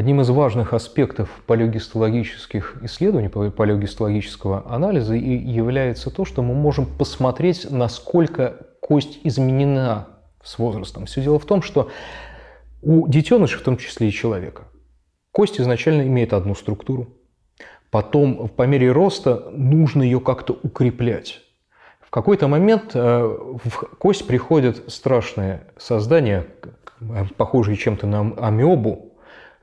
Одним из важных аспектов палеогистологических исследований, палеогистологического анализа и является то, что мы можем посмотреть, насколько кость изменена с возрастом. Все дело в том, что у детенышей, в том числе и человека, кость изначально имеет одну структуру. Потом, по мере роста, нужно ее как-то укреплять. В какой-то момент э, в кость приходят страшные создания, похожие чем-то на амебу,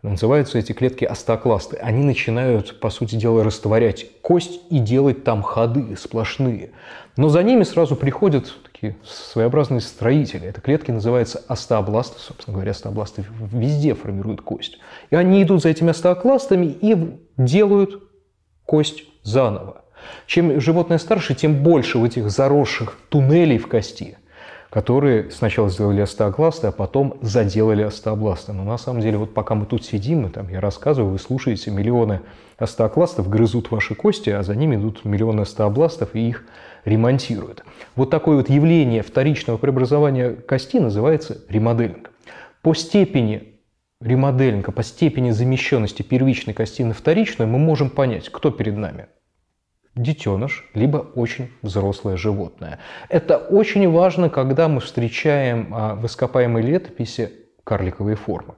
Называются эти клетки остеокласты. Они начинают, по сути дела, растворять кость и делать там ходы сплошные. Но за ними сразу приходят такие своеобразные строители. Это клетки называются остеобласты. Собственно говоря, остеобласты везде формируют кость. И они идут за этими остеокластами и делают кость заново. Чем животное старше, тем больше в этих заросших туннелей в кости – которые сначала сделали остеокласты, а потом заделали остеобласты. Но на самом деле, вот пока мы тут сидим, и там я рассказываю, вы слушаете, миллионы остеокластов грызут ваши кости, а за ними идут миллионы остеобластов и их ремонтируют. Вот такое вот явление вторичного преобразования кости называется ремоделинг. По степени ремоделинга, по степени замещенности первичной кости на вторичную мы можем понять, кто перед нами – детеныш, либо очень взрослое животное. Это очень важно, когда мы встречаем а, в ископаемой летописи карликовые формы.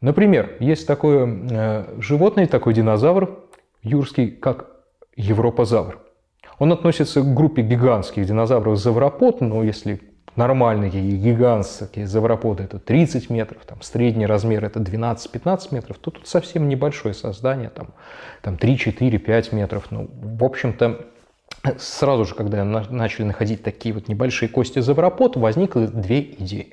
Например, есть такое э, животное, такой динозавр юрский, как европозавр. Он относится к группе гигантских динозавров завропод, но если нормальные гигантские завроподы это 30 метров, там, средний размер это 12-15 метров, то тут совсем небольшое создание, там, там 3, 4, 5 метров. Ну, в общем-то, сразу же, когда начали находить такие вот небольшие кости завропод, возникло две идеи.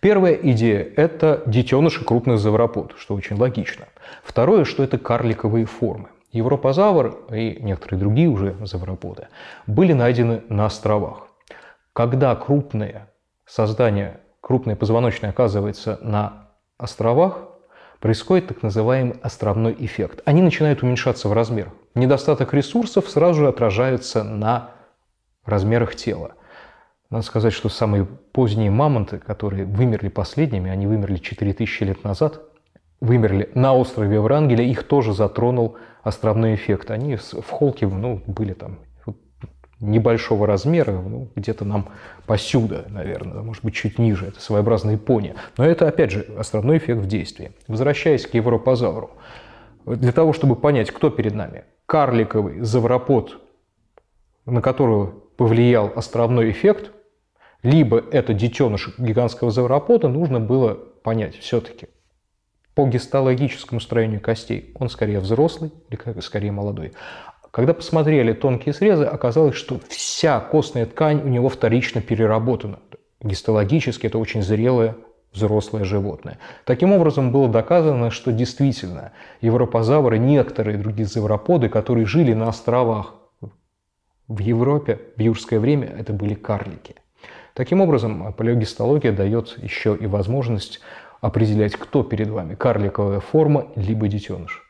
Первая идея – это детеныши крупных завропод, что очень логично. Второе, что это карликовые формы. Европозавр и некоторые другие уже завроподы были найдены на островах. Когда крупные создания, крупные позвоночные оказываются на островах, происходит так называемый островной эффект. Они начинают уменьшаться в размерах. Недостаток ресурсов сразу же отражается на размерах тела. Надо сказать, что самые поздние мамонты, которые вымерли последними, они вымерли 4000 лет назад, вымерли на острове Врангеля, их тоже затронул островной эффект. Они в холке ну, были там небольшого размера, ну, где-то нам посюда, наверное, может быть, чуть ниже. Это своеобразная Япония. Но это, опять же, островной эффект в действии. Возвращаясь к европозавру. Для того, чтобы понять, кто перед нами. Карликовый завропод, на которого повлиял островной эффект, либо это детеныш гигантского завропода, нужно было понять все-таки по гистологическому строению костей. Он скорее взрослый или скорее молодой. Когда посмотрели тонкие срезы, оказалось, что вся костная ткань у него вторично переработана. Гистологически это очень зрелое взрослое животное. Таким образом, было доказано, что действительно европозавры, некоторые другие завроподы, которые жили на островах в Европе в юрское время, это были карлики. Таким образом, палеогистология дает еще и возможность определять, кто перед вами – карликовая форма либо детеныш.